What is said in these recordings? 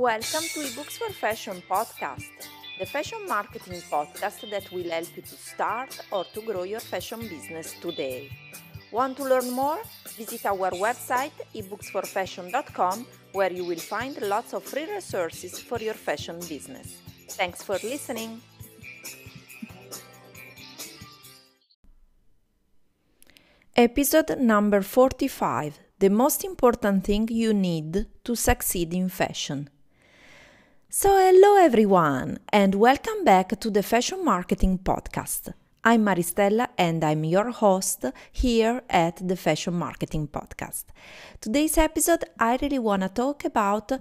Welcome to eBooks for Fashion podcast, the fashion marketing podcast that will help you to start or to grow your fashion business today. Want to learn more? Visit our website ebooksforfashion.com where you will find lots of free resources for your fashion business. Thanks for listening. Episode number 45 The most important thing you need to succeed in fashion. So, hello everyone, and welcome back to the Fashion Marketing Podcast. I'm Maristella and I'm your host here at the Fashion Marketing Podcast. Today's episode, I really want to talk about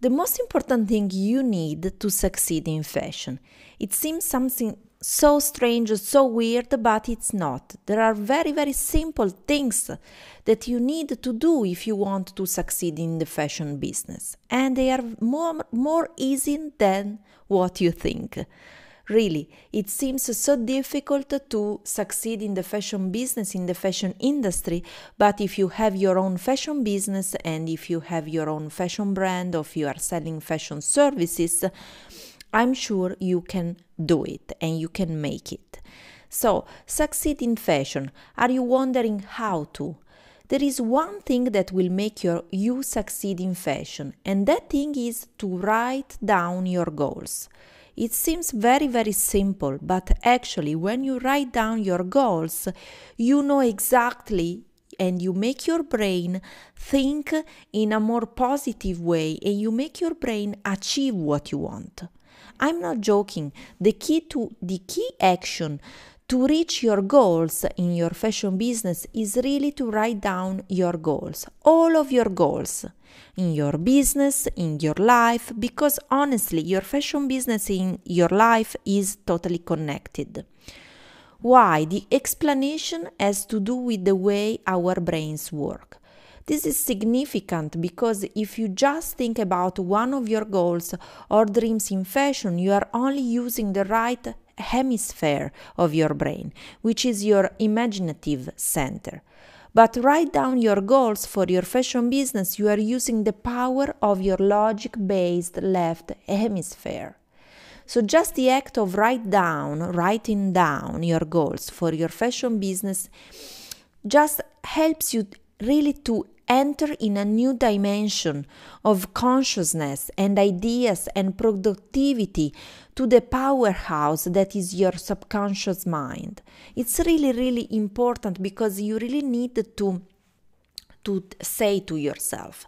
the most important thing you need to succeed in fashion. It seems something so strange, so weird, but it's not. There are very, very simple things that you need to do if you want to succeed in the fashion business. And they are more, more easy than what you think. Really, it seems so difficult to succeed in the fashion business, in the fashion industry, but if you have your own fashion business and if you have your own fashion brand or if you are selling fashion services, I'm sure you can do it and you can make it. So, succeed in fashion. Are you wondering how to? There is one thing that will make your, you succeed in fashion, and that thing is to write down your goals. It seems very, very simple, but actually, when you write down your goals, you know exactly and you make your brain think in a more positive way and you make your brain achieve what you want. I'm not joking. The key to the key action to reach your goals in your fashion business is really to write down your goals, all of your goals in your business, in your life, because honestly, your fashion business in your life is totally connected. Why? The explanation has to do with the way our brains work. This is significant because if you just think about one of your goals or dreams in fashion, you are only using the right hemisphere of your brain, which is your imaginative center. But write down your goals for your fashion business, you are using the power of your logic based left hemisphere. So just the act of write down, writing down your goals for your fashion business just helps you really to enter in a new dimension of consciousness and ideas and productivity to the powerhouse that is your subconscious mind. It's really, really important because you really need to, to say to yourself,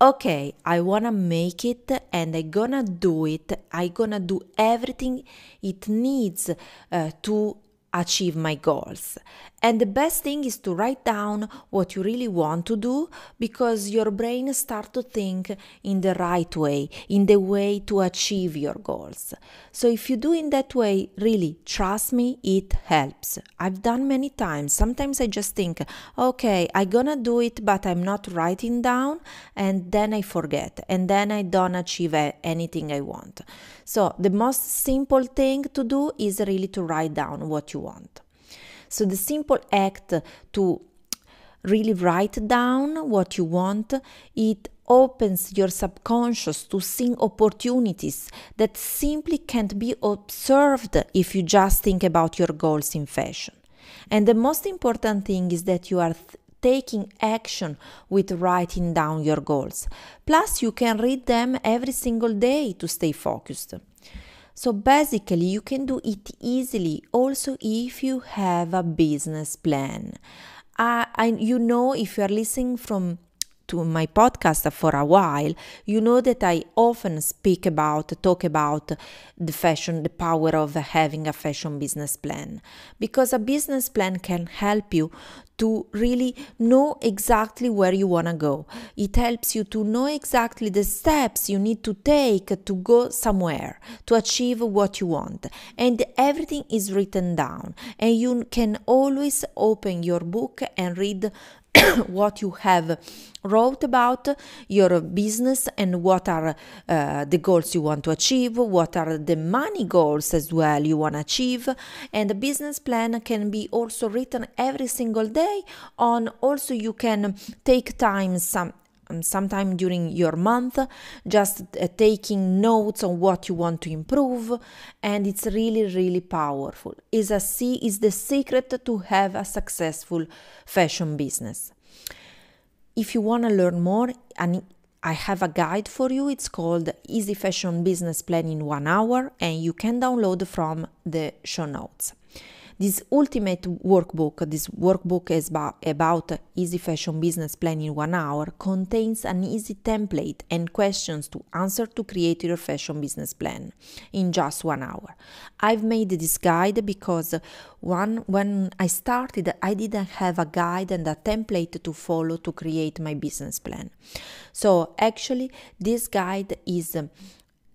okay, I wanna make it and I'm gonna do it. I'm gonna do everything it needs uh, to achieve my goals. And the best thing is to write down what you really want to do because your brain starts to think in the right way, in the way to achieve your goals. So if you do in that way, really trust me, it helps. I've done many times. Sometimes I just think, okay, I'm gonna do it, but I'm not writing down, and then I forget, and then I don't achieve anything I want. So the most simple thing to do is really to write down what you want. So the simple act to really write down what you want, it opens your subconscious to seeing opportunities that simply can't be observed if you just think about your goals in fashion. And the most important thing is that you are th- taking action with writing down your goals. Plus, you can read them every single day to stay focused. So basically, you can do it easily also if you have a business plan. Uh, I, you know, if you are listening from to my podcast for a while, you know that I often speak about, talk about the fashion, the power of having a fashion business plan. Because a business plan can help you to really know exactly where you want to go. It helps you to know exactly the steps you need to take to go somewhere, to achieve what you want. And everything is written down. And you can always open your book and read what you have wrote about your business and what are uh, the goals you want to achieve what are the money goals as well you want to achieve and the business plan can be also written every single day on also you can take time some sometime during your month, just uh, taking notes on what you want to improve, and it's really, really powerful. Is a C is the secret to have a successful fashion business. If you want to learn more, and I have a guide for you. It's called Easy Fashion Business Plan in One Hour, and you can download from the show notes. This ultimate workbook, this workbook is about easy fashion business plan in one hour, contains an easy template and questions to answer to create your fashion business plan in just one hour. I've made this guide because one when I started, I didn't have a guide and a template to follow to create my business plan. So actually, this guide is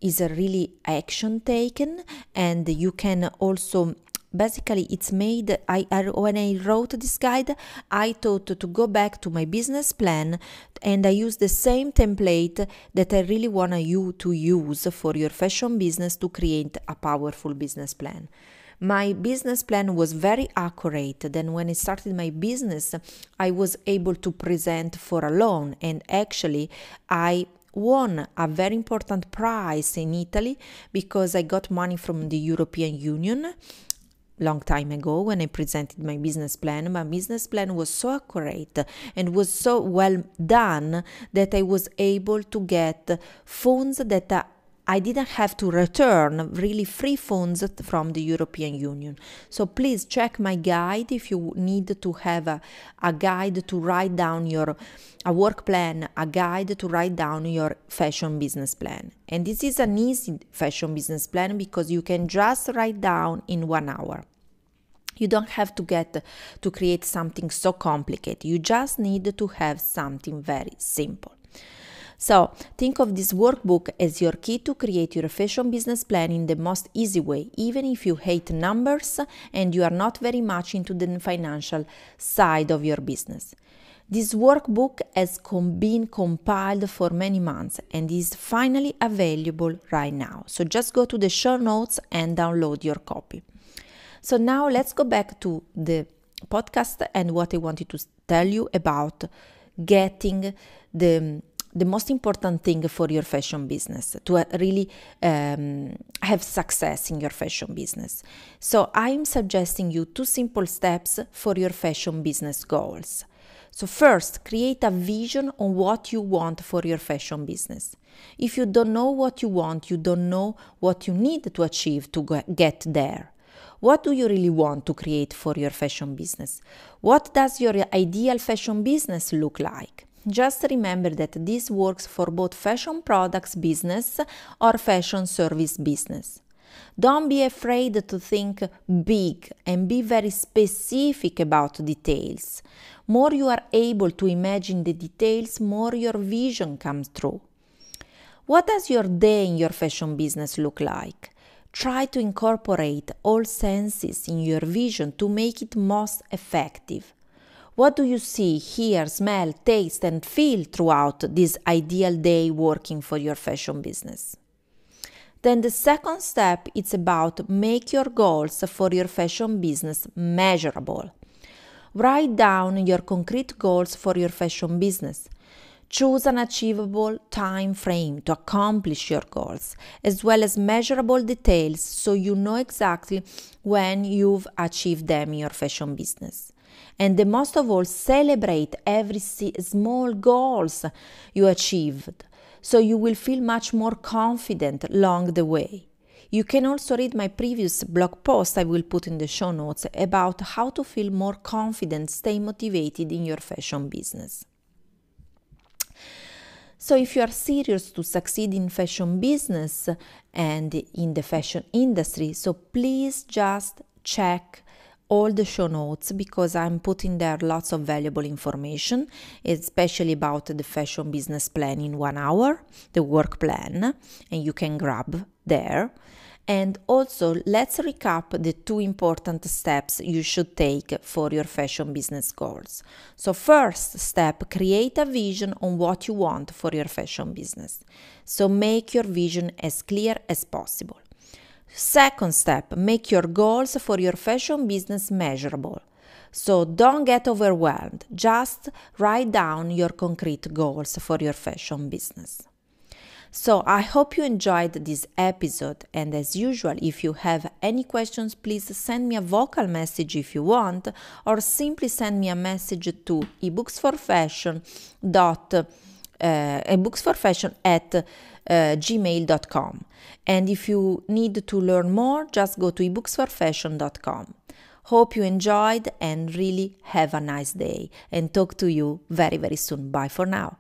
is a really action taken and you can also basically it's made I, I, when i wrote this guide i thought to go back to my business plan and i use the same template that i really want you to use for your fashion business to create a powerful business plan. My business plan was very accurate. Then when i started my business i was able to present for a loan and actually i won a very important prize in Italy because I got money from the European Union long time ago when I presented my business plan. My business plan was so accurate and was so well done that I was able to get funds that I didn't have to return really free funds from the European Union. So please check my guide if you need to have a, a guide to write down your a work plan, a guide to write down your fashion business plan. And this is an easy fashion business plan because you can just write down in one hour. You don't have to get to create something so complicated. You just need to have something very simple. So, think of this workbook as your key to create your fashion business plan in the most easy way, even if you hate numbers and you are not very much into the financial side of your business. This workbook has been compiled for many months and is finally available right now. So just go to the show notes and download your copy. So now let's go back to the podcast and what I wanted to tell you about getting the the most important thing for your fashion business to uh, really um, have success in your fashion business. So, I'm suggesting you two simple steps for your fashion business goals. So, first, create a vision on what you want for your fashion business. If you don't know what you want, you don't know what you need to achieve to get there. What do you really want to create for your fashion business? What does your ideal fashion business look like? Just remember that this works for both fashion products business or fashion service business. Don't be afraid to think big and be very specific about details. More you are able to imagine the details, more your vision comes true. What does your day in your fashion business look like? Try to incorporate all senses in your vision to make it most effective. What do you see, hear, smell, taste, and feel throughout this ideal day working for your fashion business? Then the second step is about make your goals for your fashion business measurable. Write down your concrete goals for your fashion business. Choose an achievable time frame to accomplish your goals, as well as measurable details so you know exactly when you've achieved them in your fashion business. And the most of all, celebrate every small goals you achieved so you will feel much more confident along the way. You can also read my previous blog post I will put in the show notes about how to feel more confident, stay motivated in your fashion business. So, if you are serious to succeed in fashion business and in the fashion industry, so please just check all the show notes because I'm putting there lots of valuable information, especially about the fashion business plan in one hour, the work plan, and you can grab there. And also, let's recap the two important steps you should take for your fashion business goals. So, first step, create a vision on what you want for your fashion business. So, make your vision as clear as possible. Second step, make your goals for your fashion business measurable. So don't get overwhelmed. Just write down your concrete goals for your fashion business. So I hope you enjoyed this episode and as usual if you have any questions please send me a vocal message if you want or simply send me a message to ebooksforfashion dot uh, ebooksforfashion at uh, gmail.com and if you need to learn more just go to ebooksforfashion.com hope you enjoyed and really have a nice day. And talk to you very very soon. Bye for now.